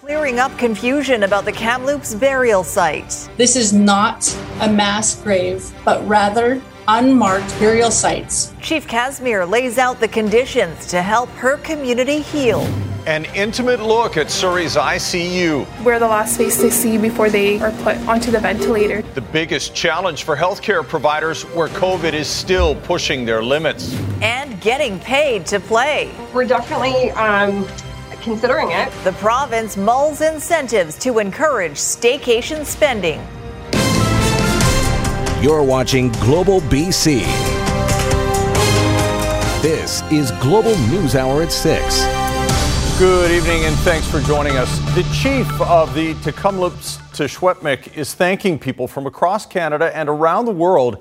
Clearing up confusion about the Kamloops burial site. This is not a mass grave, but rather unmarked burial sites. Chief Casimir lays out the conditions to help her community heal. An intimate look at Surrey's ICU. We're the last face they see before they are put onto the ventilator. The biggest challenge for healthcare providers where COVID is still pushing their limits. And getting paid to play. We're definitely um, considering it. The province mulls incentives to encourage staycation spending. You're watching Global BC. This is Global News Hour at 6. Good evening and thanks for joining us. The chief of the Tk'emlúps te Secwépemc is thanking people from across Canada and around the world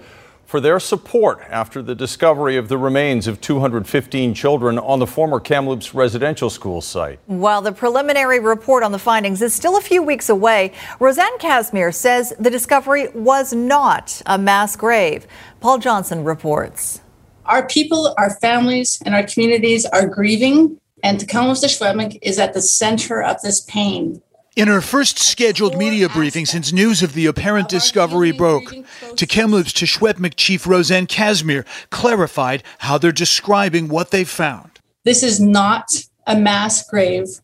for their support after the discovery of the remains of 215 children on the former Kamloops residential school site. While the preliminary report on the findings is still a few weeks away, Rosanne Casimir says the discovery was not a mass grave. Paul Johnson reports. Our people, our families, and our communities are grieving, and Tk'emlúps te Secwépemc is at the center of this pain. In her first scheduled media briefing since news of the apparent discovery broke, Tk'emlúps te Secwépemc Chief Rosanne Casimir clarified how they're describing what they found. This is not a mass grave,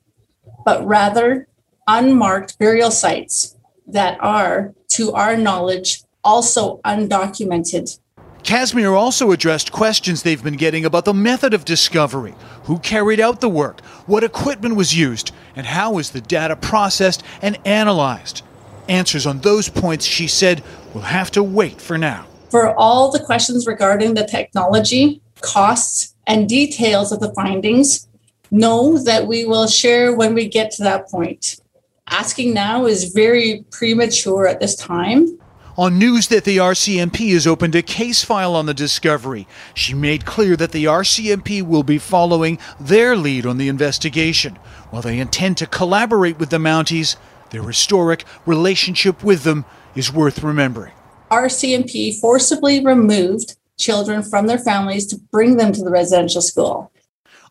but rather unmarked burial sites that are, to our knowledge, also undocumented. Casimir also addressed questions they've been getting about the method of discovery, who carried out the work, what equipment was used, and how is the data processed and analyzed. Answers on those points, she said, will have to wait for now. For all the questions regarding the technology, costs, and details of the findings, know that we will share when we get to that point. Asking now is very premature at this time. On news that the RCMP has opened a case file on the discovery, she made clear that the RCMP will be following their lead on the investigation. While they intend to collaborate with the Mounties, their historic relationship with them is worth remembering. RCMP forcibly removed children from their families to bring them to the residential school.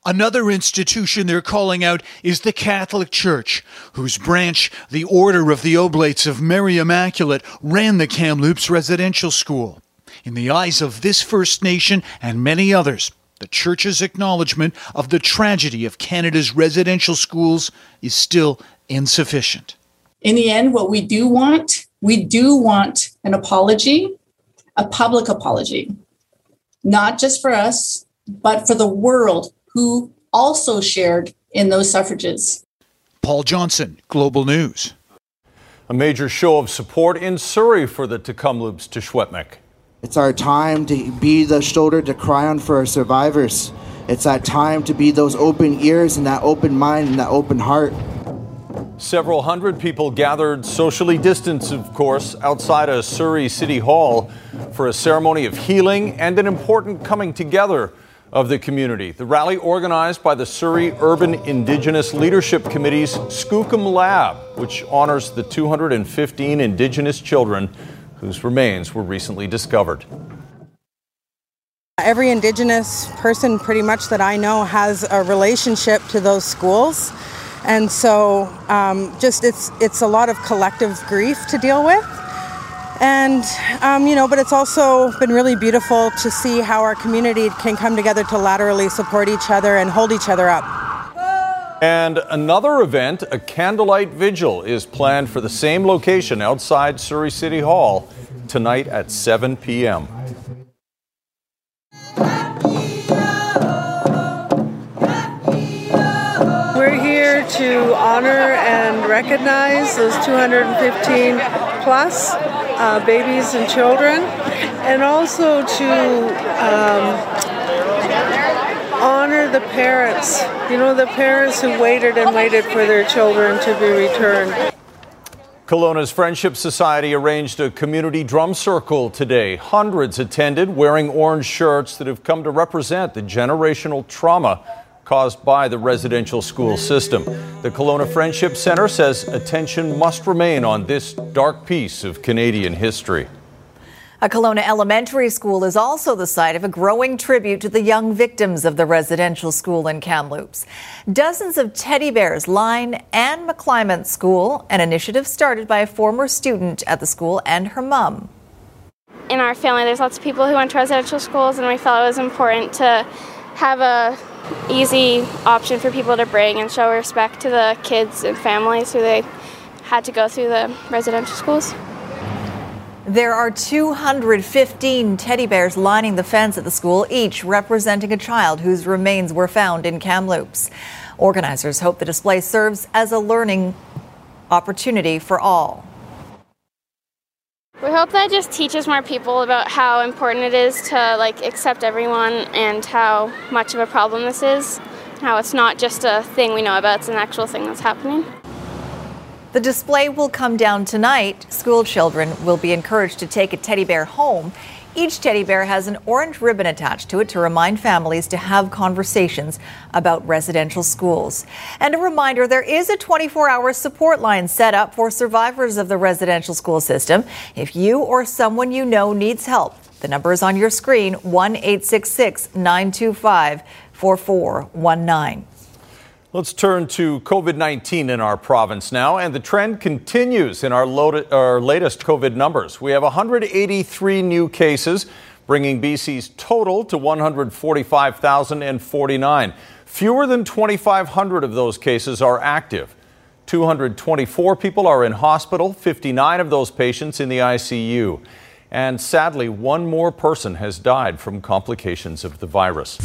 Another institution they're calling out is the Catholic Church, whose branch, the Order of the Oblates of Mary Immaculate, ran the Kamloops residential school. In the eyes of this First Nation and many others, the Church's acknowledgement of the tragedy of Canada's residential schools is still insufficient. In the end, what we do want, we do want an apology, a public apology, not just for us, but for the world who also shared in those suffrages. Paul Johnson, Global News. A major show of support in Surrey for the Tk'emlúps te Secwépemc. It's our time to be the shoulder to cry on for our survivors. It's that time to be those open ears and that open mind and that open heart. Several hundred people gathered, socially distanced, of course, outside a Surrey City Hall for a ceremony of healing and an important coming together of the community. The rally organized by the Surrey Urban Indigenous Leadership Committee's Skookum Lab, which honors the 215 Indigenous children whose remains were recently discovered. Every Indigenous person, pretty much that I know, has a relationship to those schools. And so, um, just it's it's a lot of collective grief to deal with, and um, you know, but it's also been really beautiful to see how our community can come together to laterally support each other and hold each other up. And another event, a candlelight vigil, is planned for the same location outside Surrey City Hall tonight at 7 p.m. We're here to honor and recognize those 215 plus uh, babies and children, and also to um, honor the parents. You know, the parents who waited and waited for their children to be returned. Kelowna's Friendship Society arranged a community drum circle today. Hundreds attended wearing orange shirts that have come to represent the generational trauma caused by the residential school system. The Kelowna Friendship Centre says attention must remain on this dark piece of Canadian history. A Kelowna elementary school is also the site of a growing tribute to the young victims of the residential school in Kamloops. Dozens of teddy bears line Anne McClymont School, an initiative started by a former student at the school and her mum. In our family, there's lots of people who went to residential schools, and we felt it was important to have a easy option for people to bring and show respect to the kids and families who they had to go through the residential schools. There are 215 teddy bears lining the fence at the school, each representing a child whose remains were found in Kamloops. Organizers hope the display serves as a learning opportunity for all. We hope that just teaches more people about how important it is to like accept everyone and how much of a problem this is. How it's not just a thing we know about, it's an actual thing that's happening. The display will come down tonight. School children will be encouraged to take a teddy bear home. Each teddy bear has an orange ribbon attached to it to remind families to have conversations about residential schools. And a reminder there is a 24 hour support line set up for survivors of the residential school system. If you or someone you know needs help, the number is on your screen 1 866 925 4419. Let's turn to COVID 19 in our province now, and the trend continues in our, loaded, our, latest COVID numbers. We have 183 new cases, bringing BC's total to 145,049. Fewer than 2,500 of those cases are active. 224 people are in hospital, 59 of those patients in the ICU. And sadly, one more person has died from complications of the virus.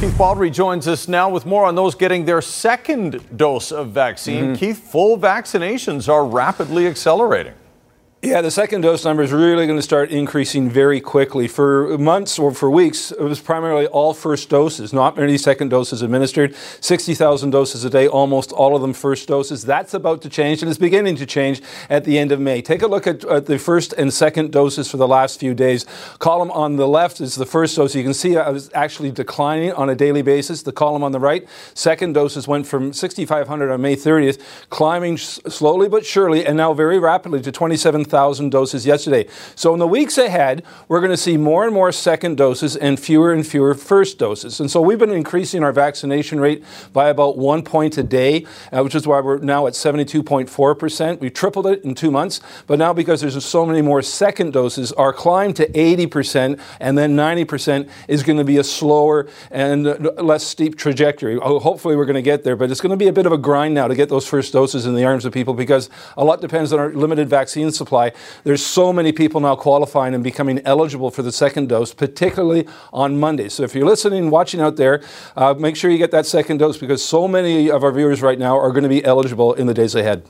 Keith Baldry joins us now with more on those getting their second dose of vaccine. Mm-hmm. Keith, full vaccinations are rapidly accelerating. Yeah, the second dose number is really going to start increasing very quickly. For months or for weeks, it was primarily all first doses, not many second doses administered. 60,000 doses a day, almost all of them first doses. That's about to change, and it's beginning to change at the end of May. Take a look at, at the first and second doses for the last few days. Column on the left is the first dose. You can see I was actually declining on a daily basis. The column on the right, second doses went from 6,500 on May 30th, climbing slowly but surely, and now very rapidly to 27,000. 1,000 doses yesterday. So in the weeks ahead, we're going to see more and more second doses and fewer and fewer first doses. And so we've been increasing our vaccination rate by about one point a day, uh, which is why we're now at 72.4%. We tripled it in two months, but now because there's so many more second doses, our climb to 80% and then 90% is going to be a slower and less steep trajectory. Oh, hopefully, we're going to get there, but it's going to be a bit of a grind now to get those first doses in the arms of people because a lot depends on our limited vaccine supply there's so many people now qualifying and becoming eligible for the second dose, particularly on Monday. So if you're listening, watching out there, uh, make sure you get that second dose because so many of our viewers right now are going to be eligible in the days ahead.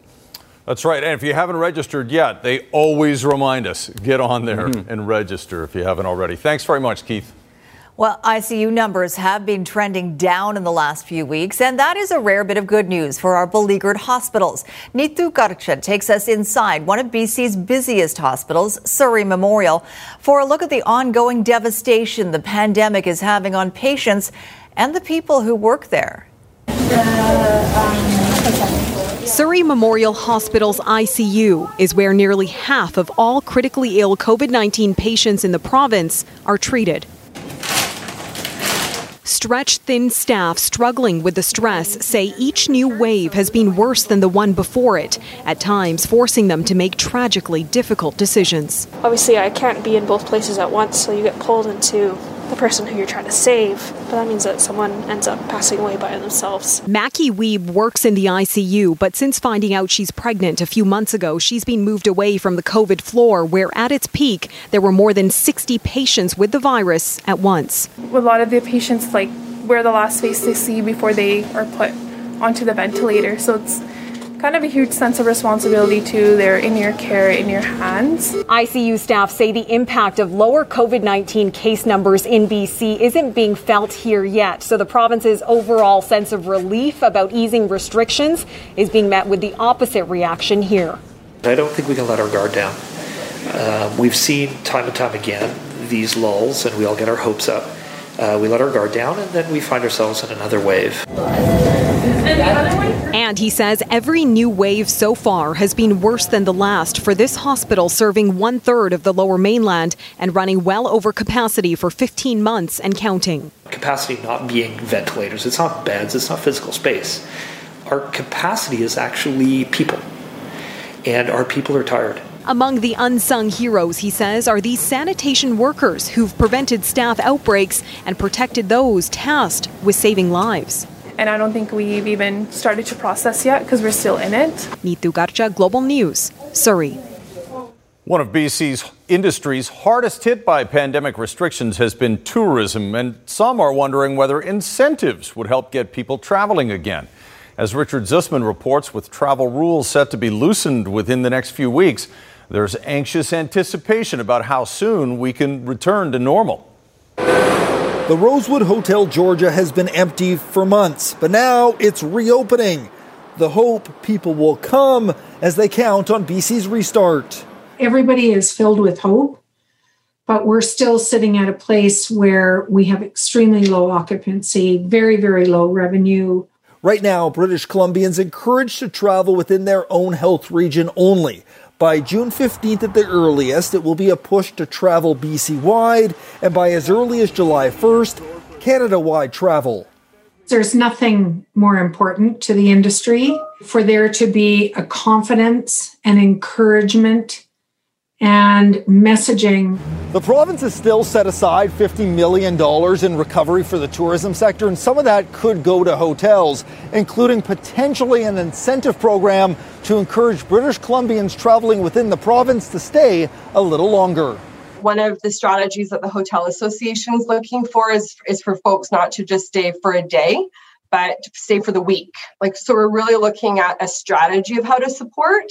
That's right. And if you haven't registered yet, they always remind us get on there mm-hmm. and register if you haven't already. Thanks very much, Keith. Well, ICU numbers have been trending down in the last few weeks, and that is a rare bit of good news for our beleaguered hospitals. Neetu Garcha takes us inside one of BC's busiest hospitals, Surrey Memorial, for a look at the ongoing devastation the pandemic is having on patients and the people who work there. Surrey Memorial Hospital's ICU is where nearly half of all critically ill COVID 19 patients in the province are treated. Stretched thin staff struggling with the stress say each new wave has been worse than the one before it, at times forcing them to make tragically difficult decisions. Obviously, I can't be in both places at once, so you get pulled into the person who you're trying to save, but that means that someone ends up passing away by themselves. Mackie Weeb works in the ICU, but since finding out she's pregnant a few months ago, she's been moved away from the COVID floor, where at its peak, there were more than 60 patients with the virus at once. A lot of the patients, like, we're the last face they see before they are put onto the ventilator, so it's kind of a huge sense of responsibility too. They're in your care, in your hands. ICU staff say the impact of lower COVID 19 case numbers in BC isn't being felt here yet. So the province's overall sense of relief about easing restrictions is being met with the opposite reaction here. I don't think we can let our guard down. Uh, we've seen time and time again these lulls, and we all get our hopes up. Uh, we let our guard down, and then we find ourselves in another wave. And he says every new wave so far has been worse than the last for this hospital serving one third of the lower mainland and running well over capacity for 15 months and counting. Capacity not being ventilators, it's not beds, it's not physical space. Our capacity is actually people, and our people are tired. Among the unsung heroes, he says, are these sanitation workers who've prevented staff outbreaks and protected those tasked with saving lives. And I don't think we've even started to process yet because we're still in it. Neetu Garcha, Global News, Surrey. One of BC's industries hardest hit by pandemic restrictions has been tourism, and some are wondering whether incentives would help get people traveling again. As Richard Zussman reports, with travel rules set to be loosened within the next few weeks, there's anxious anticipation about how soon we can return to normal. The Rosewood Hotel Georgia has been empty for months, but now it's reopening. The hope people will come as they count on BC's restart. Everybody is filled with hope, but we're still sitting at a place where we have extremely low occupancy, very, very low revenue. Right now, British Columbians encouraged to travel within their own health region only. By June 15th at the earliest, it will be a push to travel BC wide, and by as early as July 1st, Canada wide travel. There's nothing more important to the industry for there to be a confidence and encouragement and messaging. The province has still set aside $50 million in recovery for the tourism sector, and some of that could go to hotels, including potentially an incentive program to encourage British Columbians traveling within the province to stay a little longer. One of the strategies that the Hotel Association is looking for is, is for folks not to just stay for a day, but stay for the week. Like, so we're really looking at a strategy of how to support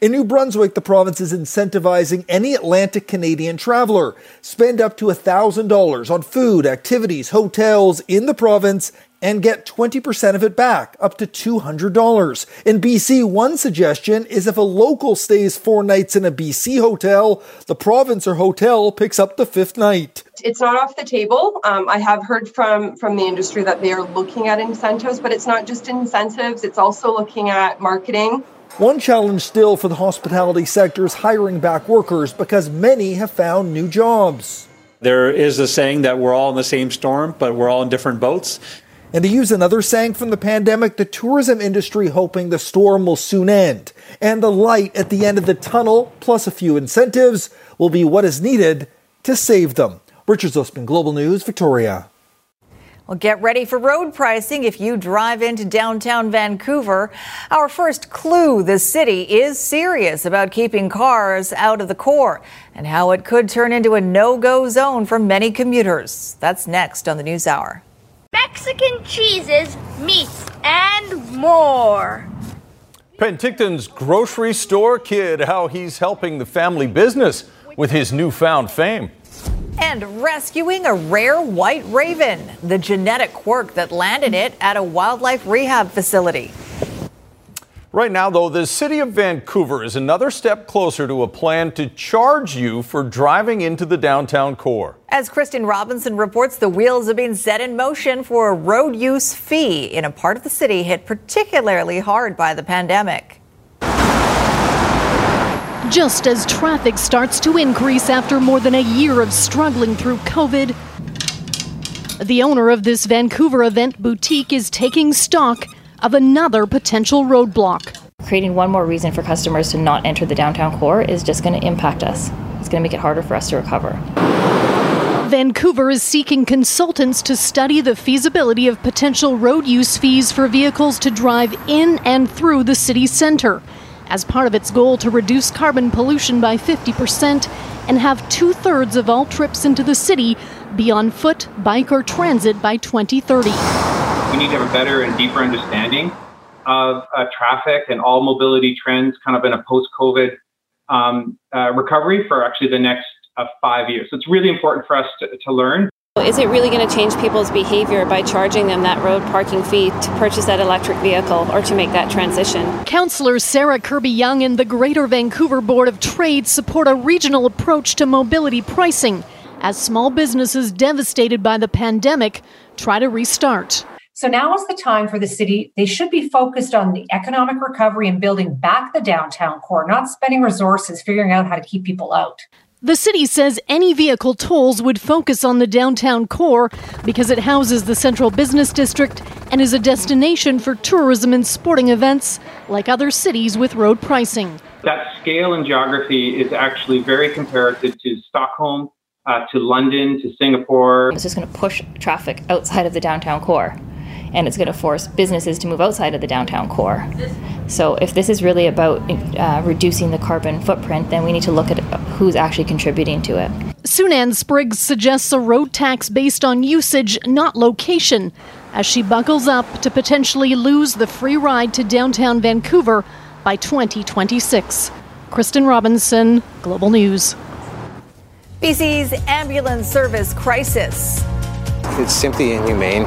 in New Brunswick, the province is incentivizing any Atlantic Canadian traveler. Spend up to $1,000 on food, activities, hotels in the province and get 20% of it back, up to $200. In BC, one suggestion is if a local stays four nights in a BC hotel, the province or hotel picks up the fifth night. It's not off the table. Um, I have heard from from the industry that they are looking at incentives, but it's not just incentives. It's also looking at marketing. One challenge still for the hospitality sector is hiring back workers because many have found new jobs. There is a saying that we're all in the same storm, but we're all in different boats. And to use another saying from the pandemic, the tourism industry hoping the storm will soon end. And the light at the end of the tunnel, plus a few incentives, will be what is needed to save them. Richard Zussman, Global News, Victoria. Well, get ready for road pricing if you drive into downtown Vancouver. Our first clue the city is serious about keeping cars out of the core and how it could turn into a no go zone for many commuters. That's next on the News Hour. Mexican cheeses, meats, and more. Penticton's grocery store kid, how he's helping the family business with his newfound fame. And rescuing a rare white raven, the genetic quirk that landed it at a wildlife rehab facility. Right now, though, the city of Vancouver is another step closer to a plan to charge you for driving into the downtown core. As Kristen Robinson reports, the wheels have been set in motion for a road use fee in a part of the city hit particularly hard by the pandemic. Just as traffic starts to increase after more than a year of struggling through COVID, the owner of this Vancouver event boutique is taking stock of another potential roadblock. Creating one more reason for customers to not enter the downtown core is just going to impact us. It's going to make it harder for us to recover. Vancouver is seeking consultants to study the feasibility of potential road use fees for vehicles to drive in and through the city centre as part of its goal to reduce carbon pollution by 50% and have two thirds of all trips into the city be on foot, bike, or transit by 2030. We need to have a better and deeper understanding of uh, traffic and all mobility trends kind of in a post COVID um, uh, recovery for actually the next uh, five years. So it's really important for us to, to learn. Is it really going to change people's behavior by charging them that road parking fee to purchase that electric vehicle or to make that transition? Councillor Sarah Kirby-Yung and the Greater Vancouver Board of Trade support a regional approach to mobility pricing as small businesses devastated by the pandemic try to restart. So now is the time for the city. They should be focused on the economic recovery and building back the downtown core, not spending resources figuring out how to keep people out. The city says any vehicle tolls would focus on the downtown core because it houses the central business district and is a destination for tourism and sporting events like other cities with road pricing. That scale and geography is actually very comparative to Stockholm, uh, to London, to Singapore. It's just going to push traffic outside of the downtown core and it's going to force businesses to move outside of the downtown core. So, if this is really about uh, reducing the carbon footprint, then we need to look at who's actually contributing to it. Sunan Spriggs suggests a road tax based on usage, not location, as she buckles up to potentially lose the free ride to downtown Vancouver by 2026. Kristen Robinson, Global News. BC's ambulance service crisis. It's simply inhumane.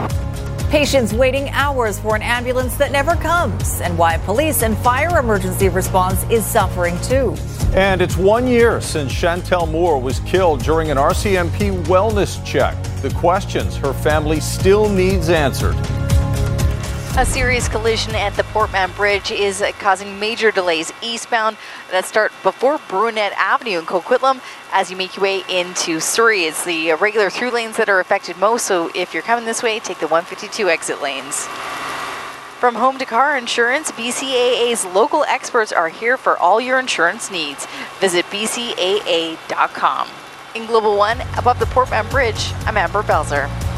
Patients waiting hours for an ambulance that never comes, and why police and fire emergency response is suffering too. And it's one year since Chantel Moore was killed during an RCMP wellness check. The questions her family still needs answered. A serious collision at the Port Mann Bridge is causing major delays eastbound that start before Brunette Avenue in Coquitlam as you make your way into Surrey. It's the regular through lanes that are affected most, so if you're coming this way, take the 152 exit lanes. From home to car insurance, BCAA's local experts are here for all your insurance needs. Visit bcaa.com. In Global One, above the Port Mann Bridge, I'm Amber Belzer.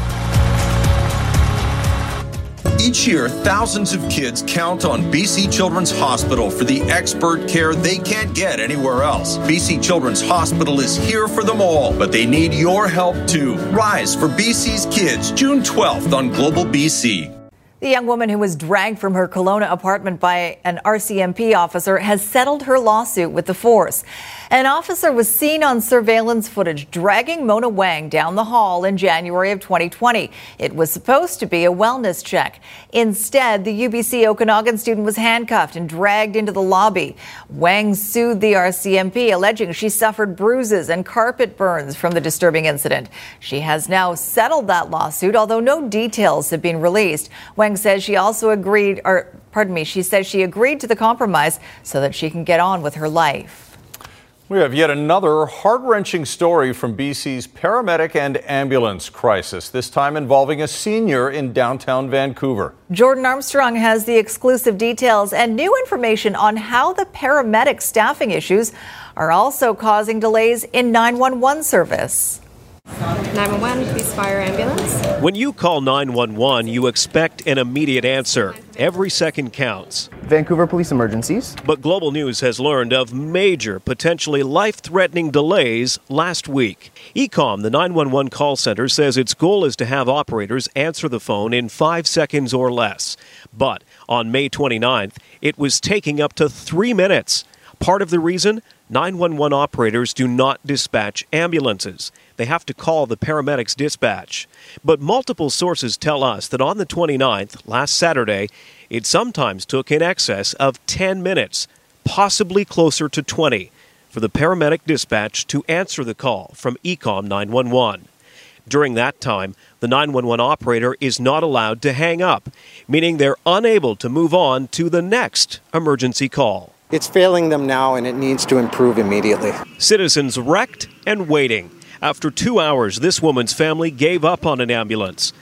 Each year, thousands of kids count on BC Children's Hospital for the expert care they can't get anywhere else. BC Children's Hospital is here for them all, but they need your help too. Rise for BC's Kids, June 12th on Global BC. The young woman who was dragged from her Kelowna apartment by an RCMP officer has settled her lawsuit with the force. An officer was seen on surveillance footage dragging Mona Wang down the hall in January of 2020. It was supposed to be a wellness check. Instead, the UBC Okanagan student was handcuffed and dragged into the lobby. Wang sued the RCMP, alleging she suffered bruises and carpet burns from the disturbing incident. She has now settled that lawsuit, although no details have been released. Wang says she also agreed, or pardon me, she says she agreed to the compromise so that she can get on with her life. We have yet another heart wrenching story from BC's paramedic and ambulance crisis, this time involving a senior in downtown Vancouver. Jordan Armstrong has the exclusive details and new information on how the paramedic staffing issues are also causing delays in 911 service. 911, police, fire, ambulance. When you call 911, you expect an immediate answer. Every second counts. Vancouver Police Emergencies. But Global News has learned of major, potentially life threatening delays last week. E-Comm, the 911 call center, says its goal is to have operators answer the phone in five seconds or less. But on May 29th, it was taking up to three minutes. Part of the reason? 911 operators do not dispatch ambulances. They have to call the paramedics dispatch. But multiple sources tell us that on the 29th, last Saturday, it sometimes took in excess of 10 minutes, possibly closer to 20, for the paramedic dispatch to answer the call from E-Comm 911. During that time, the 911 operator is not allowed to hang up, meaning they're unable to move on to the next emergency call. It's failing them now and it needs to improve immediately. Citizens wrecked and waiting. After two hours, this woman's family gave up on an ambulance.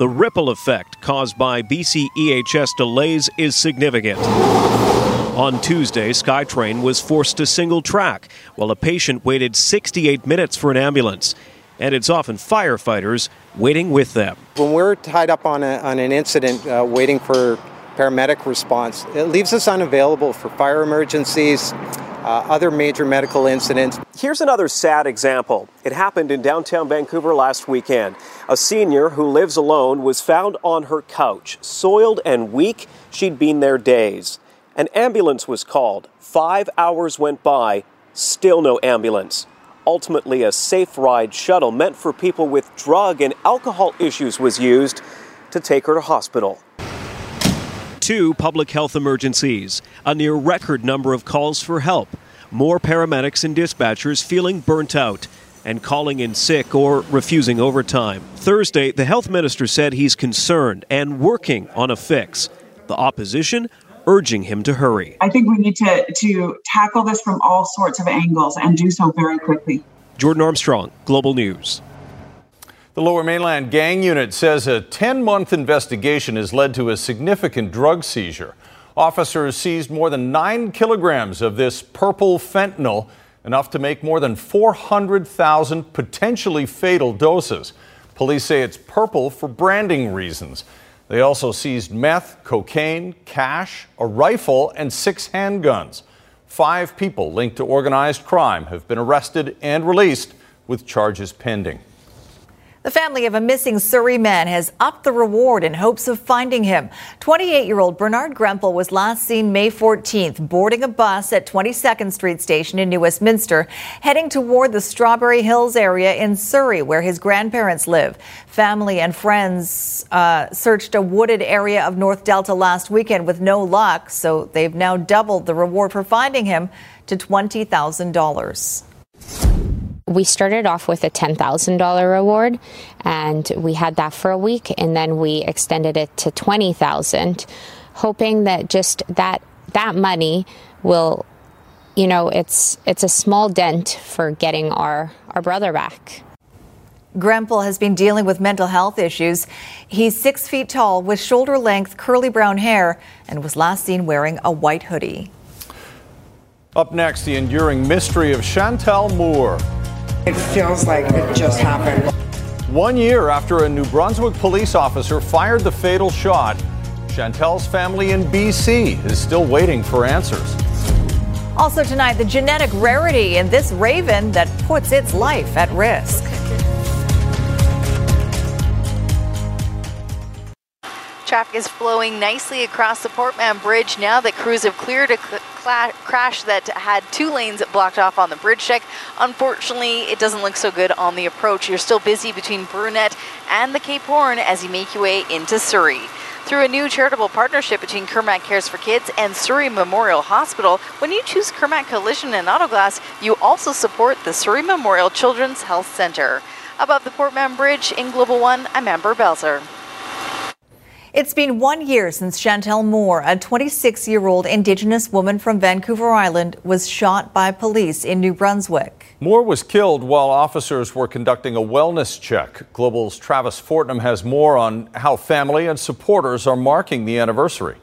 The ripple effect caused by BCEHS delays is significant. On Tuesday, SkyTrain was forced to single track while a patient waited 68 minutes for an ambulance. And it's often firefighters waiting with them. When we're tied up on, a, on an incident uh, waiting for paramedic response, it leaves us unavailable for fire emergencies, uh, other major medical incidents. Here's another sad example. It happened in downtown Vancouver last weekend. A senior who lives alone was found on her couch, soiled and weak. She'd been there days. An ambulance was called. Five hours went by, still no ambulance. Ultimately, a safe ride shuttle meant for people with drug and alcohol issues was used to take her to hospital two public health emergencies, a near record number of calls for help, more paramedics and dispatchers feeling burnt out, and calling in sick or refusing overtime. Thursday, the health minister said he's concerned and working on a fix. The opposition urging him to hurry. I think we need to, to tackle this from all sorts of angles and do so very quickly. Jordan Armstrong, Global News. The Lower Mainland Gang Unit says a 10 month investigation has led to a significant drug seizure. Officers seized more than 9 kilograms of this purple fentanyl, enough to make more than 400,000 potentially fatal doses. Police say it's purple for branding reasons. They also seized meth, cocaine, cash, a rifle, and six handguns. Five people linked to organized crime have been arrested and released with charges pending. The family of a missing Surrey man has upped the reward in hopes of finding him. 28 year old Bernard Grempel was last seen May 14th boarding a bus at 22nd Street Station in New Westminster, heading toward the Strawberry Hills area in Surrey, where his grandparents live. Family and friends uh, searched a wooded area of North Delta last weekend with no luck, so they've now doubled the reward for finding him to $20,000 we started off with a $10,000 reward and we had that for a week and then we extended it to 20,000 hoping that just that that money will you know it's it's a small dent for getting our our brother back. Grempel has been dealing with mental health issues. He's six feet tall with shoulder length curly brown hair and was last seen wearing a white hoodie. Up next, the enduring mystery of Chantel Moore. It feels like it just happened. One year after a New Brunswick police officer fired the fatal shot, Chantel's family in BC is still waiting for answers. Also tonight, the genetic rarity in this raven that puts its life at risk. Traffic is flowing nicely across the Port Mann Bridge now that crews have cleared a crash that had two lanes blocked off on the bridge deck. Unfortunately, it doesn't look so good on the approach. You're still busy between Brunette and the Cape Horn as you make your way into Surrey. Through a new charitable partnership between Kirmac Cares for Kids and Surrey Memorial Hospital, when you choose Kirmac Collision and Auto Glass, you also support the Surrey Memorial Children's Health Center. Above the Port Mann Bridge in Global One, I'm Amber Belzer. It's been one year since Chantel Moore, a 26 year old Indigenous woman from Vancouver Island, was shot by police in New Brunswick. Moore was killed while officers were conducting a wellness check. Global's Travis Fortnum has more on how family and supporters are marking the anniversary.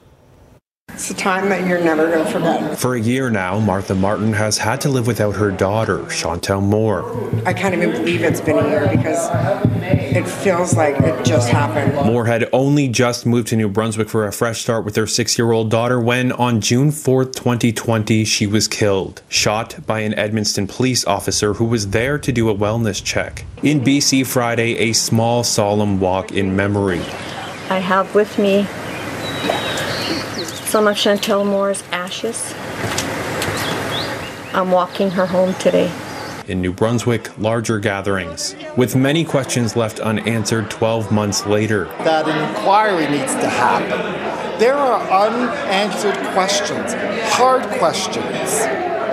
It's a time that you're never going to forget. For a year now, Martha Martin has had to live without her daughter, Chantel Moore. I can't even believe it's been a year because it feels like it just happened. Moore had only just moved to New Brunswick for a fresh start with her six year old daughter when, on June 4th, 2020, she was killed, shot by an Edmundston police officer who was there to do a wellness check. In BC Friday, a small solemn walk in memory. I have with me some of Chantel Moore's ashes. I'm walking her home today. In New Brunswick, larger gatherings, with many questions left unanswered 12 months later. That inquiry needs to happen. There are unanswered questions, hard questions.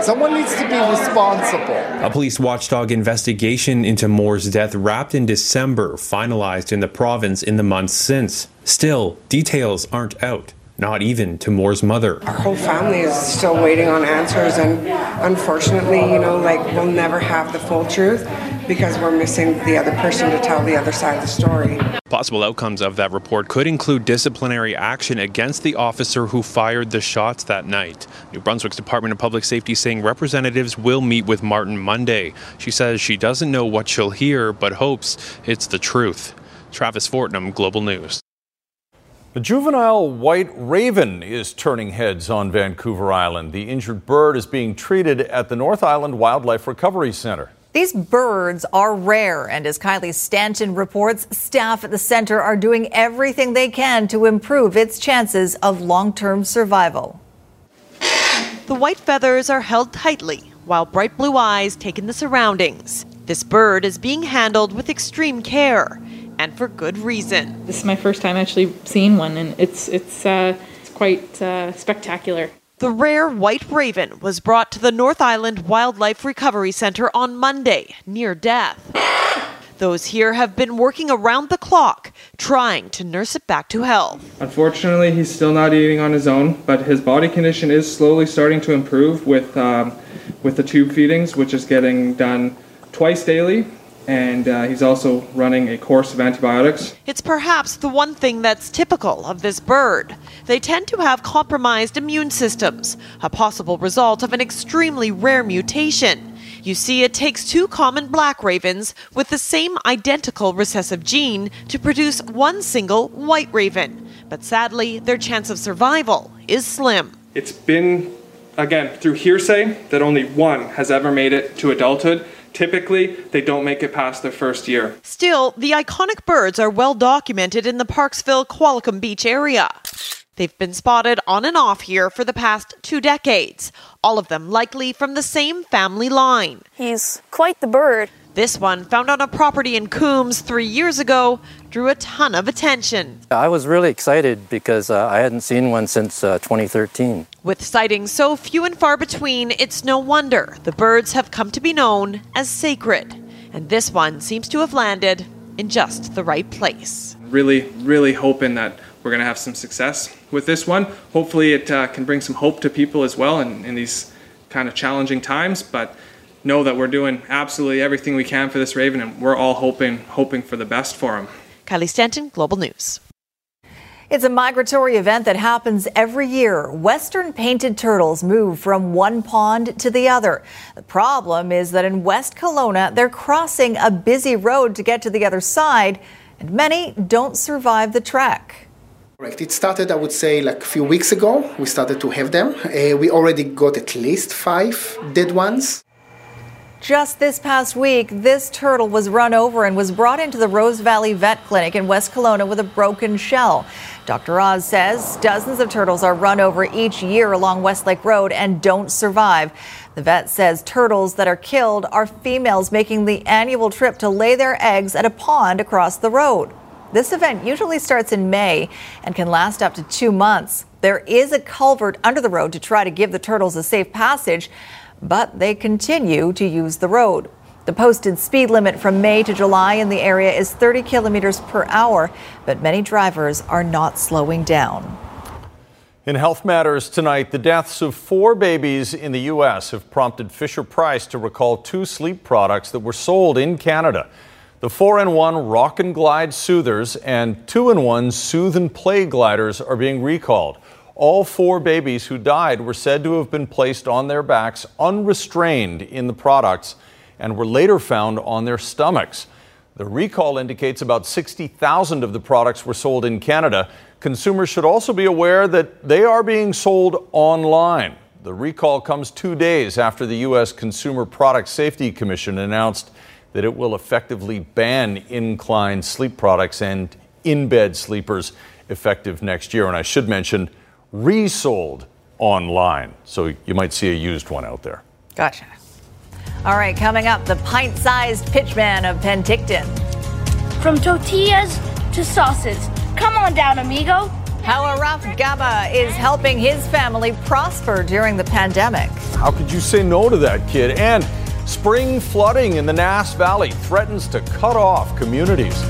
Someone needs to be responsible. A police watchdog investigation into Moore's death wrapped in December, finalized in the province in the months since. Still, details aren't out not even to Moore's mother. Our whole family is still waiting on answers, and unfortunately, you know, like we'll never have the full truth because we're missing the other person to tell the other side of the story. Possible outcomes of that report could include disciplinary action against the officer who fired the shots that night. New Brunswick's Department of Public Safety saying representatives will meet with Martin Monday. She says she doesn't know what she'll hear, but hopes it's the truth. Travis Fortnum, Global News. A juvenile white raven is turning heads on Vancouver Island. The injured bird is being treated at the North Island Wildlife Recovery Center. These birds are rare, and as Kylie Stanton reports, staff at the center are doing everything they can to improve its chances of long term survival. The white feathers are held tightly, while bright blue eyes take in the surroundings. This bird is being handled with extreme care and for good reason. This is my first time actually seeing one, and it's it's uh, it's quite uh, spectacular. The rare white raven was brought to the North Island Wildlife Recovery Center on Monday, near death. Those here have been working around the clock, trying to nurse it back to health. Unfortunately, he's still not eating on his own, but his body condition is slowly starting to improve with, um, with the tube feedings, which is getting done twice daily. And uh, he's also running a course of antibiotics. It's perhaps the one thing that's typical of this bird. They tend to have compromised immune systems, a possible result of an extremely rare mutation. You see, it takes two common black ravens with the same identical recessive gene to produce one single white raven. But sadly, their chance of survival is slim. It's been, again, through hearsay that only one has ever made it to adulthood. Typically, they don't make it past their first year. Still, the iconic birds are well documented in the Parksville Qualicum Beach area. They've been spotted on and off here for the past two decades, all of them likely from the same family line. He's quite the bird. This one, found on a property in Coombs three years ago, drew a ton of attention. I was really excited because uh, I hadn't seen one since uh, 2013. With sightings so few and far between, it's no wonder the birds have come to be known as sacred. And this one seems to have landed in just the right place. Really, really hoping that we're going to have some success with this one. Hopefully, it uh, can bring some hope to people as well in, in these kind of challenging times. But know that we're doing absolutely everything we can for this raven, and we're all hoping hoping for the best for him. Kylie Stanton, Global News. It's a migratory event that happens every year. Western painted turtles move from one pond to the other. The problem is that in West Kelowna, they're crossing a busy road to get to the other side, and many don't survive the trek. Correct. It started, I would say, like a few weeks ago. We started to have them. Uh, we already got at least five dead ones. Just this past week, this turtle was run over and was brought into the Rose Valley Vet Clinic in West Kelowna with a broken shell. Dr. Oz says dozens of turtles are run over each year along Westlake Road and don't survive. The vet says turtles that are killed are females making the annual trip to lay their eggs at a pond across the road. This event usually starts in May and can last up to two months. There is a culvert under the road to try to give the turtles a safe passage, but they continue to use the road. The posted speed limit from May to July in the area is 30 kilometers per hour, but many drivers are not slowing down. In Health Matters tonight, the deaths of four babies in the U.S. have prompted Fisher Price to recall two sleep products that were sold in Canada. The 4 in 1 Rock and Glide Soothers and 2 in 1 Soothe and Play Gliders are being recalled. All four babies who died were said to have been placed on their backs unrestrained in the products and were later found on their stomachs. The recall indicates about 60,000 of the products were sold in Canada. Consumers should also be aware that they are being sold online. The recall comes two days after the U.S. Consumer Product Safety Commission announced that it will effectively ban incline sleep products and in bed sleepers effective next year. And I should mention, resold online. So you might see a used one out there. Gotcha. All right, coming up, the pint sized pitchman of Penticton. From tortillas to sauces. Come on down, amigo. How Araf Gaba is helping his family prosper during the pandemic. How could you say no to that kid? And spring flooding in the Nass Valley threatens to cut off communities.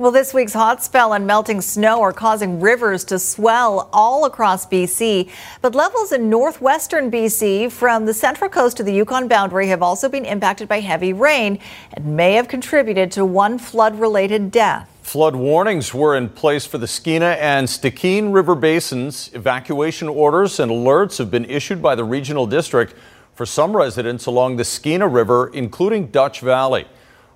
Well, this week's hot spell and melting snow are causing rivers to swell all across BC. But levels in northwestern BC from the central coast to the Yukon boundary have also been impacted by heavy rain and may have contributed to one flood related death. Flood warnings were in place for the Skeena and Stikine River basins. Evacuation orders and alerts have been issued by the regional district for some residents along the Skeena River, including Dutch Valley.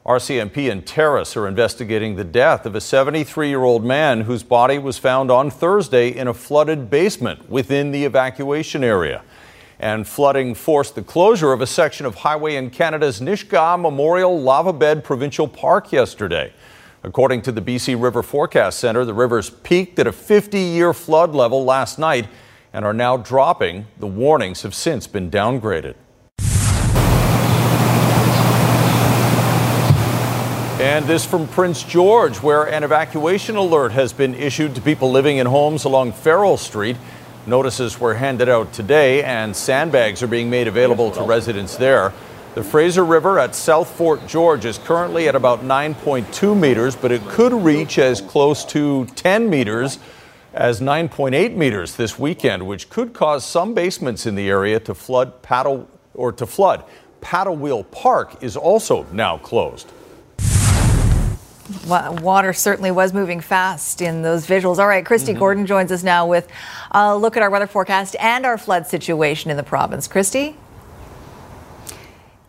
RCMP and Terrace are investigating the death of a 73 year old man whose body was found on Thursday in a flooded basement within the evacuation area. And flooding forced the closure of a section of highway in Canada's Nisga'a Memorial Lava Bed Provincial Park yesterday. According to the BC River Forecast Center, the rivers peaked at a 50 year flood level last night and are now dropping. The warnings have since been downgraded. And this from Prince George, where an evacuation alert has been issued to people living in homes along Farrell Street. Notices were handed out today, and sandbags are being made available to residents there. The Fraser River at South Fort George is currently at about 9.2 meters, but it could reach as close to 10 meters as 9.8 meters this weekend, which could cause some basements in the area to flood paddle or to flood. Paddle Wheel Park is also now closed. Water certainly was moving fast in those visuals. All right, Kristi mm-hmm. Gordon joins us now with a look at our weather forecast and our flood situation in the province. Kristi?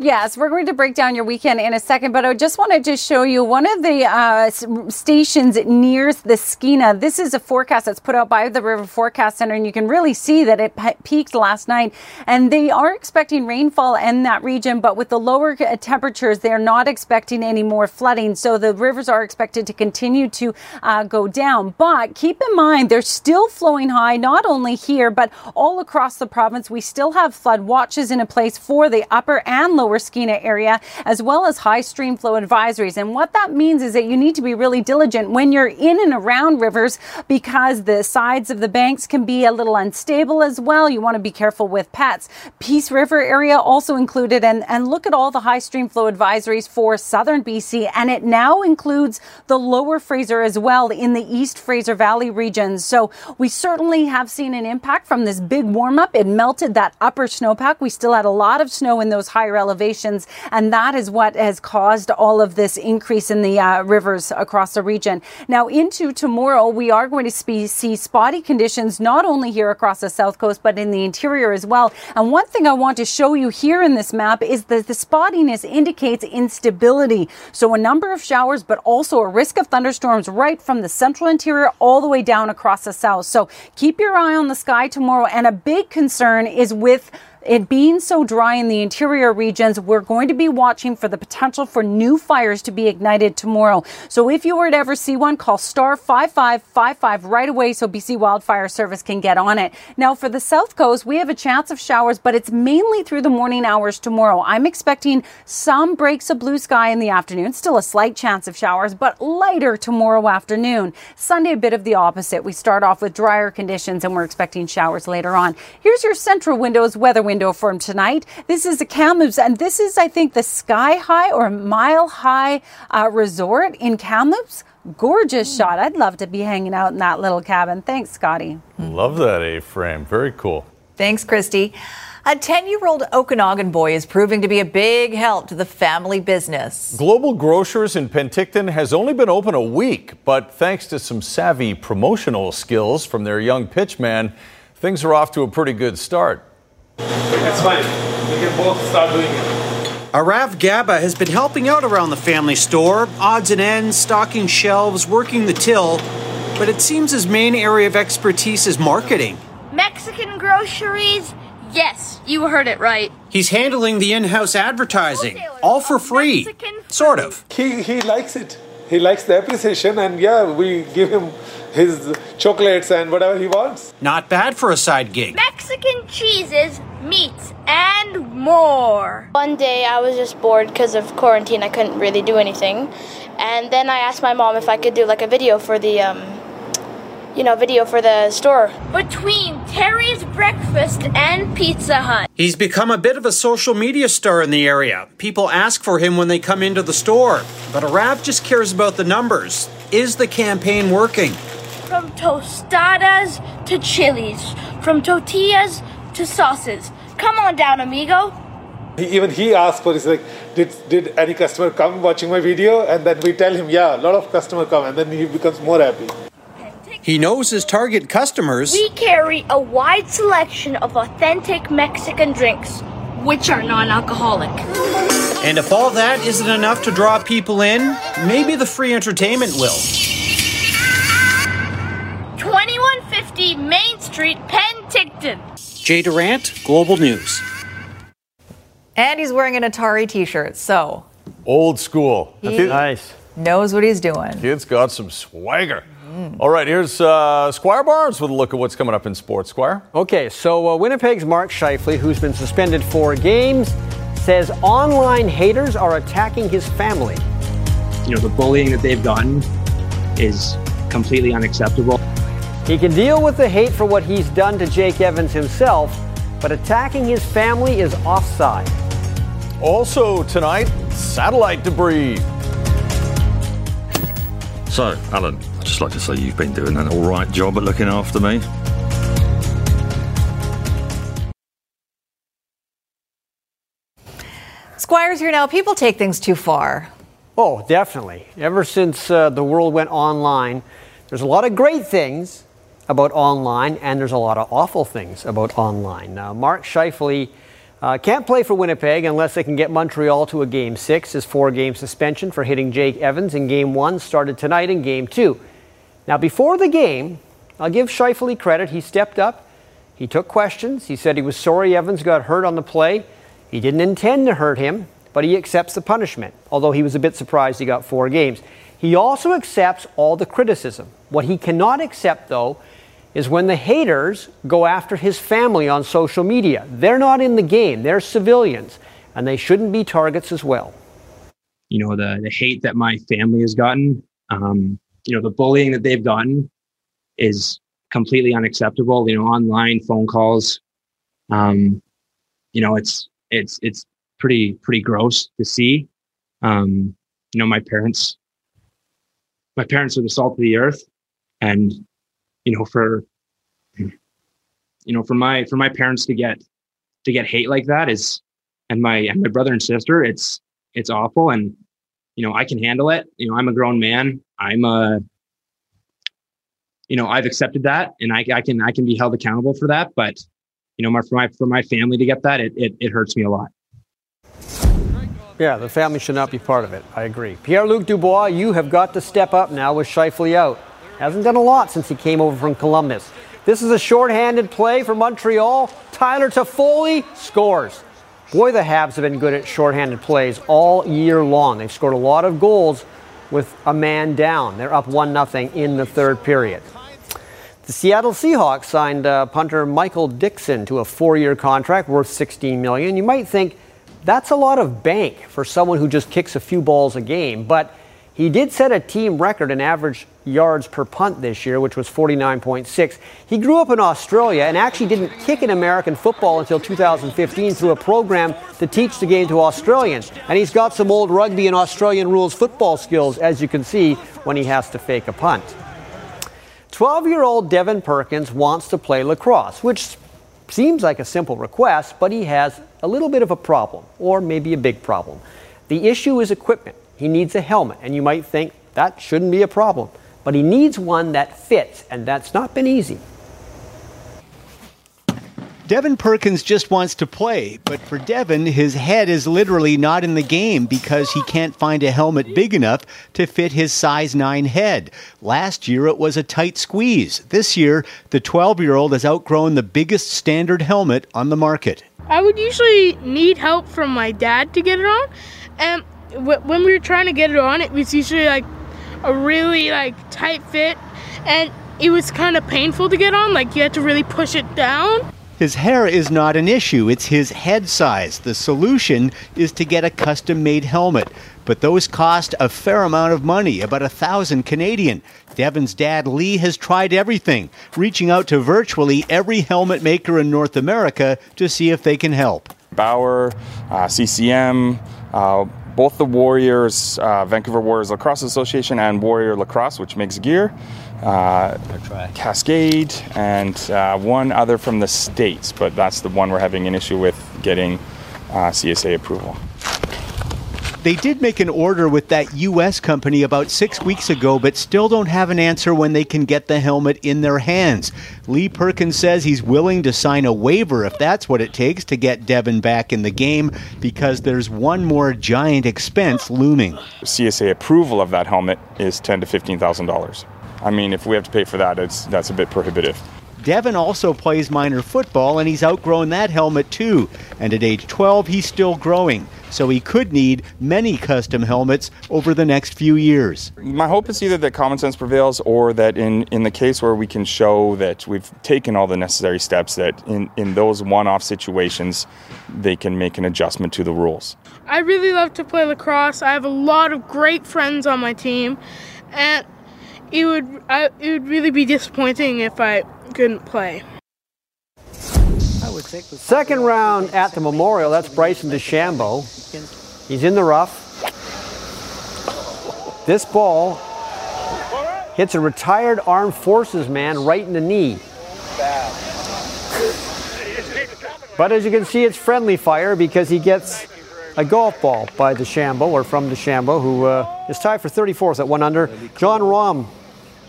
Yes, we're going to break down your weekend in a second, but I just wanted to show you one of the uh, stations near the Skeena. This is a forecast that's put out by the River Forecast Center, and you can really see that it peaked last night. And they are expecting rainfall in that region, but with the lower temperatures, they're not expecting any more flooding. So the rivers are expected to continue to uh, go down. But keep in mind, they're still flowing high, not only here, but all across the province. We still have flood watches in a place for the upper and lower lower Skeena area, as well as high stream flow advisories. And what that means is that you need to be really diligent when you're in and around rivers because the sides of the banks can be a little unstable as well. You want to be careful with pets. Peace River area also included. And, and look at all the high stream flow advisories for southern BC. And it now includes the lower Fraser as well in the East Fraser Valley region. So we certainly have seen an impact from this big warm up. It melted that upper snowpack. We still had a lot of snow in those higher elevations elevations. And that is what has caused all of this increase in the uh, rivers across the region. Now, into tomorrow, we are going to see spotty conditions not only here across the south coast, but in the interior as well. And one thing I want to show you here in this map is that the spottiness indicates instability. So a number of showers, but also a risk of thunderstorms right from the central interior all the way down across the south. So keep your eye on the sky tomorrow. And a big concern is with it being so dry in the interior regions, we're going to be watching for the potential for new fires to be ignited tomorrow. So if you were to ever see one, call star 5555 right away so BC Wildfire Service can get on it. Now for the South Coast, we have a chance of showers, but it's mainly through the morning hours tomorrow. I'm expecting some breaks of blue sky in the afternoon, still a slight chance of showers, but lighter tomorrow afternoon. Sunday, a bit of the opposite. We start off with drier conditions and we're expecting showers later on. Here's your central windows weather window window for him tonight. This is the Kamloops, and this is, I think, the Sky High or Mile High uh, Resort in Kamloops. Gorgeous mm. shot. I'd love to be hanging out in that little cabin. Thanks, Scotty. Love that A frame. Very cool. Thanks, Kristi. A 10 year old Okanagan boy is proving to be a big help to the family business. Global Grocers in Penticton has only been open a week, but thanks to some savvy promotional skills from their young pitchman, things are off to a pretty good start. That's fine. We can both start doing it. Arav Gaba has been helping out around the family store, odds and ends, stocking shelves, working the till, but it seems his main area of expertise is marketing. Mexican groceries? Yes, you heard it right. He's handling the in house advertising, all for free. Sort of. He, he likes it. He likes the appreciation, and yeah, we give him his chocolates and whatever he wants. Not bad for a side gig. Mexican cheeses, meats, and more. One day I was just bored because of quarantine. I couldn't really do anything. And then I asked my mom if I could do like a video for the um, you know, video for the store. Between Terry's Breakfast and Pizza Hut. He's become a bit of a social media star in the area. People ask for him when they come into the store. But Arav just cares about the numbers. Is the campaign working? From tostadas to chilies, from tortillas to sauces. Come on down, amigo. He, even he asked for, he's like, did, did any customer come watching my video? And then we tell him, yeah, a lot of customer come, and then he becomes more happy. He knows his target customers. We carry a wide selection of authentic Mexican drinks, which are non alcoholic. And if all that isn't enough to draw people in, maybe the free entertainment will. 2150 Main Street, Penticton. Jay Durant, Global News. And he's wearing an Atari t shirt, so. Old school. He nice. Knows what he's doing. Kid's got some swagger. Mm. All right, here's uh, Squire Barnes with a look at what's coming up in sports. Squire? Okay, so uh, Winnipeg's Mark Scheifele, who's been suspended four games, says online haters are attacking his family. you know, the bullying that they've gotten is completely unacceptable. He can deal with the hate for what he's done to Jake Evans himself, but attacking his family is offside. Also tonight, satellite debris. So, Alan, I'd just like to say you've been doing an all right job at looking after me. Squires here now. People take things too far. Oh, definitely. Ever since uh, the world went online, there's a lot of great things about online, and there's a lot of awful things about online. Now, Mark Scheifele uh, can't play for Winnipeg unless they can get Montreal to a game six. His four game suspension for hitting Jake Evans in game one started tonight in game two. Now, before the game, I'll give Scheifele credit. He stepped up, he took questions, he said he was sorry Evans got hurt on the play. He didn't intend to hurt him, but he accepts the punishment, although he was a bit surprised he got four games. He also accepts all the criticism. What he cannot accept, though, is when the haters go after his family on social media. They're not in the game, they're civilians, and they shouldn't be targets as well. You know, the, the hate that my family has gotten, um, you know, the bullying that they've gotten is completely unacceptable. You know, online phone calls, um, you know, it's, it's, it's pretty, pretty gross to see. Um, you know, my parents, my parents are the salt of the earth and you know for you know for my for my parents to get to get hate like that is and my and my brother and sister it's it's awful and you know i can handle it you know i'm a grown man i'm a you know i've accepted that and i, I can i can be held accountable for that but you know my for my for my family to get that it it, it hurts me a lot yeah, the family should not be part of it. I agree. Pierre Luc Dubois, you have got to step up now with Scheifele out. Hasn't done a lot since he came over from Columbus. This is a shorthanded play for Montreal. Tyler Toffoli scores. Boy, the Habs have been good at shorthanded plays all year long. They've scored a lot of goals with a man down. They're up 1 0 in the third period. The Seattle Seahawks signed uh, punter Michael Dickson to a four year contract worth 16 million. You might think that's a lot of bank for someone who just kicks a few balls a game, but he did set a team record in average yards per punt this year, which was 49.6. He grew up in Australia and actually didn't kick in American football until 2015 through a program to teach the game to Australians. And he's got some old rugby and Australian rules football skills, as you can see when he has to fake a punt. 12 year old Devin Perkins wants to play lacrosse, which seems like a simple request, but he has a little bit of a problem, or maybe a big problem. The issue is equipment. He needs a helmet, and you might think that shouldn't be a problem. But he needs one that fits, and that's not been easy. Devin Perkins just wants to play, but for Devin, his head is literally not in the game because he can't find a helmet big enough to fit his size 9 head. Last year, it was a tight squeeze. This year, the 12 year old has outgrown the biggest standard helmet on the market. I would usually need help from my dad to get it on, and when we were trying to get it on, it was usually like a really like tight fit, and it was kind of painful to get on. Like you had to really push it down. His hair is not an issue, it's his head size. The solution is to get a custom made helmet. But those cost a fair amount of money, about a thousand Canadian. Devin's dad, Lee, has tried everything, reaching out to virtually every helmet maker in North America to see if they can help. Bauer, uh, CCM, uh, both the Warriors, uh, Vancouver Warriors Lacrosse Association, and Warrior Lacrosse, which makes gear, uh, Cascade, and uh, one other from the States, but that's the one we're having an issue with getting uh, CSA approval. They did make an order with that U.S. company about six weeks ago, but still don't have an answer when they can get the helmet in their hands. Lee Perkins says he's willing to sign a waiver if that's what it takes to get Devin back in the game because there's one more giant expense looming. CSA approval of that helmet is ten to fifteen thousand dollars. I mean, if we have to pay for that, it's that's a bit prohibitive. Devin also plays minor football and he's outgrown that helmet too. And at age 12, he's still growing. So he could need many custom helmets over the next few years. My hope is either that common sense prevails or that in, in the case where we can show that we've taken all the necessary steps, that in, in those one off situations, they can make an adjustment to the rules. I really love to play lacrosse. I have a lot of great friends on my team, and it would I, it would really be disappointing if I couldn't play. Second round at the Memorial. That's Bryson DeChambeau. He's in the rough. This ball hits a retired armed forces man right in the knee. But as you can see, it's friendly fire because he gets a golf ball by DeChambeau or from DeChambeau, who uh, is tied for 34th at one under. Jon Rahm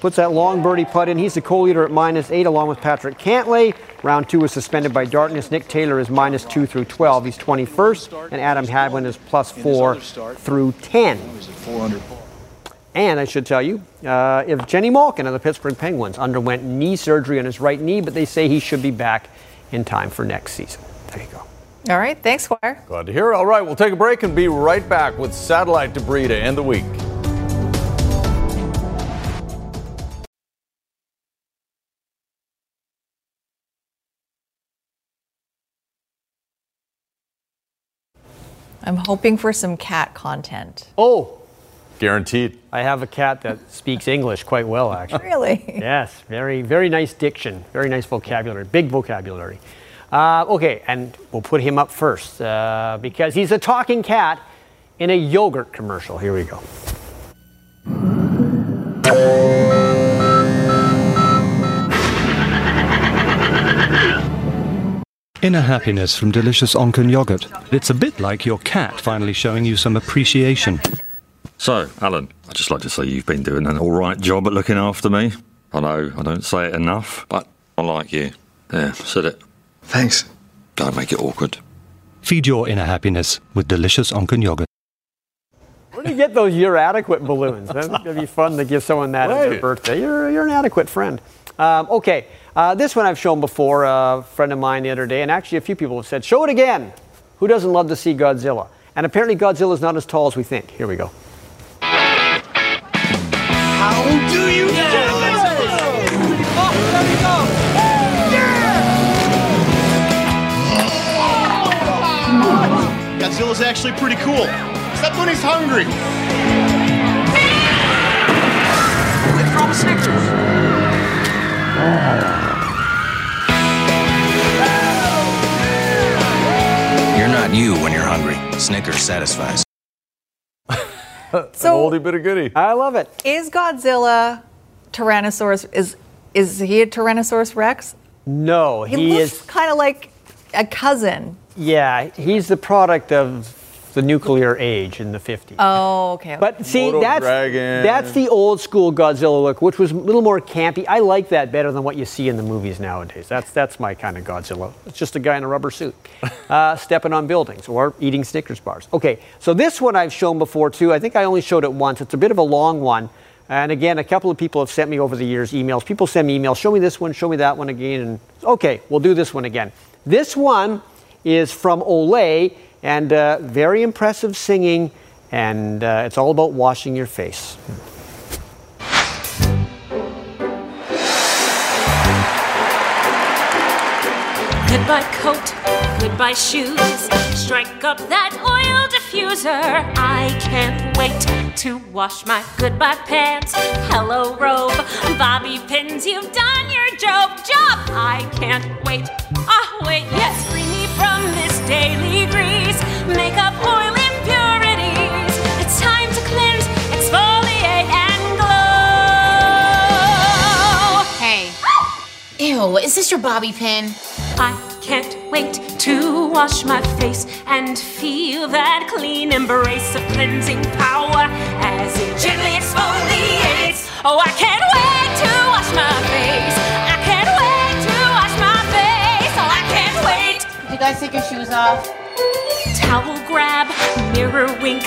puts that long birdie putt in. He's the co-leader at minus eight, along with Patrick Cantlay. Round two is suspended by darkness. Nick Taylor is minus two through 12. He's 21st, and Adam Hadwin is plus four through 10. And I should tell you, uh, Evgeni Malkin of the Pittsburgh Penguins underwent knee surgery on his right knee, but they say he should be back in time for next season. There you go. All right. Thanks, Squire. Glad to hear. It. All right, we'll take a break and be right back with satellite debris to end the week. I'm hoping for some cat content. Oh, Guaranteed. I have a cat that speaks English quite well, actually. Really? yes, very, very nice diction, very nice vocabulary, big vocabulary. Uh, okay, and we'll put him up first uh, because he's a talking cat in a yogurt commercial. Here we go. Inner happiness from delicious Onken yogurt. It's a bit like your cat finally showing you some appreciation. So, Alan, I'd just like to say you've been doing an all right job at looking after me. I know I don't say it enough, but I like you. Yeah, said it. Thanks. Don't make it awkward. Feed your inner happiness with delicious Onken yogurt. Where do you get those you're adequate balloons? That'd be fun to give someone that on their birthday. You're, you're an adequate friend. Um, okay, uh, this one I've shown before, a friend of mine the other day, and actually a few people have said, show it again. Who doesn't love to see Godzilla? And apparently Godzilla's not as tall as we think. Here we go. How do you do Godzilla's actually pretty cool. Except when he's hungry. Let's roll Snickers. Not you when you're hungry. Snickers satisfies. So, oldie bit of goodie. I love it. Is Godzilla Tyrannosaurus is is he a Tyrannosaurus Rex? No, He, he looks is. kind of like a cousin. Yeah, he's the product of the nuclear age in the 50s. Oh, okay. But see, Moto that's Dragon. that's the old school Godzilla look, which was a little more campy. I like that better than what you see in the movies nowadays. That's that's my kind of Godzilla. It's just a guy in a rubber suit, uh, stepping on buildings or eating Snickers bars. Okay, so this one I've shown before too. I think I only showed it once. It's a bit of a long one. And again, a couple of people have sent me over the years emails. People send me emails, show me this one, show me that one again. And okay, we'll do this one again. This one is from Olay and uh, very impressive singing, and uh, it's all about washing your face. Goodbye coat, goodbye shoes. Strike up that oil diffuser. I can't wait to wash my goodbye pants. Hello robe, bobby pins. You've done your job, job. I can't wait. Ah, wait, yes, daily grease. Makeup oil impurities. It's time to cleanse, exfoliate, and glow. Hey. Ew, is this your bobby pin? I can't wait to wash my face and feel that clean embrace of cleansing power as it gently exfoliates. Oh, I can't wait to wash my face. You guys take your shoes off? Towel grab, mirror wink.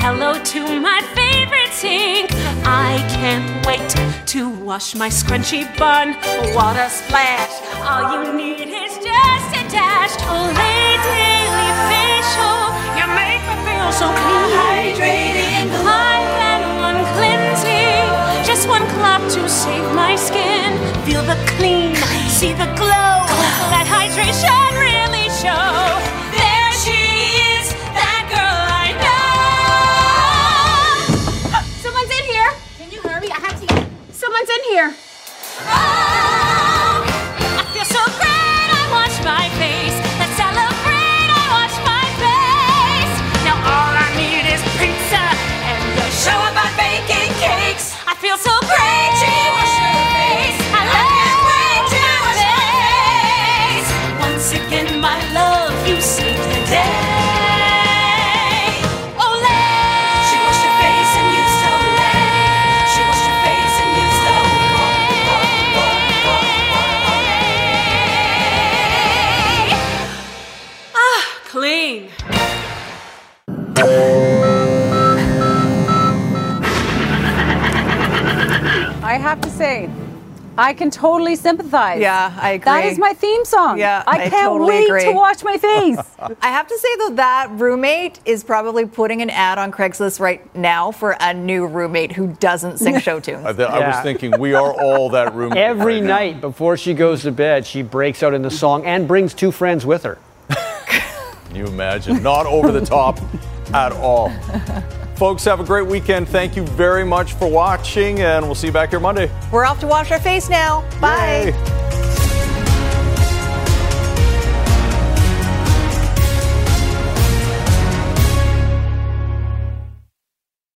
Hello to my favorite sink. I can't wait to wash my scrunchy bun. Water splash. All you need is just a dash. Olay Daily Facial. You make me feel so clean. Hydrating glow. and one cleansing. Just one clap to save my skin. Feel the clean, see the glow. That hydration really show. There she is, that girl I know. Someone's in here. Can oh! Have to say, I can totally sympathize. Yeah, I agree. That is my theme song. Yeah, I, I can't totally wait agree. to watch my face. I have to say though that roommate is probably putting an ad on Craigslist right now for a new roommate who doesn't sing show tunes. I, th- I was thinking we are all that roommate. Every night before she goes to bed, she breaks out in the song and brings two friends with her. Can you imagine? Not over the top at all. Folks, have a great weekend. Thank you very much for watching, and we'll see you back here Monday. We're off to wash our face now. Bye. Yay.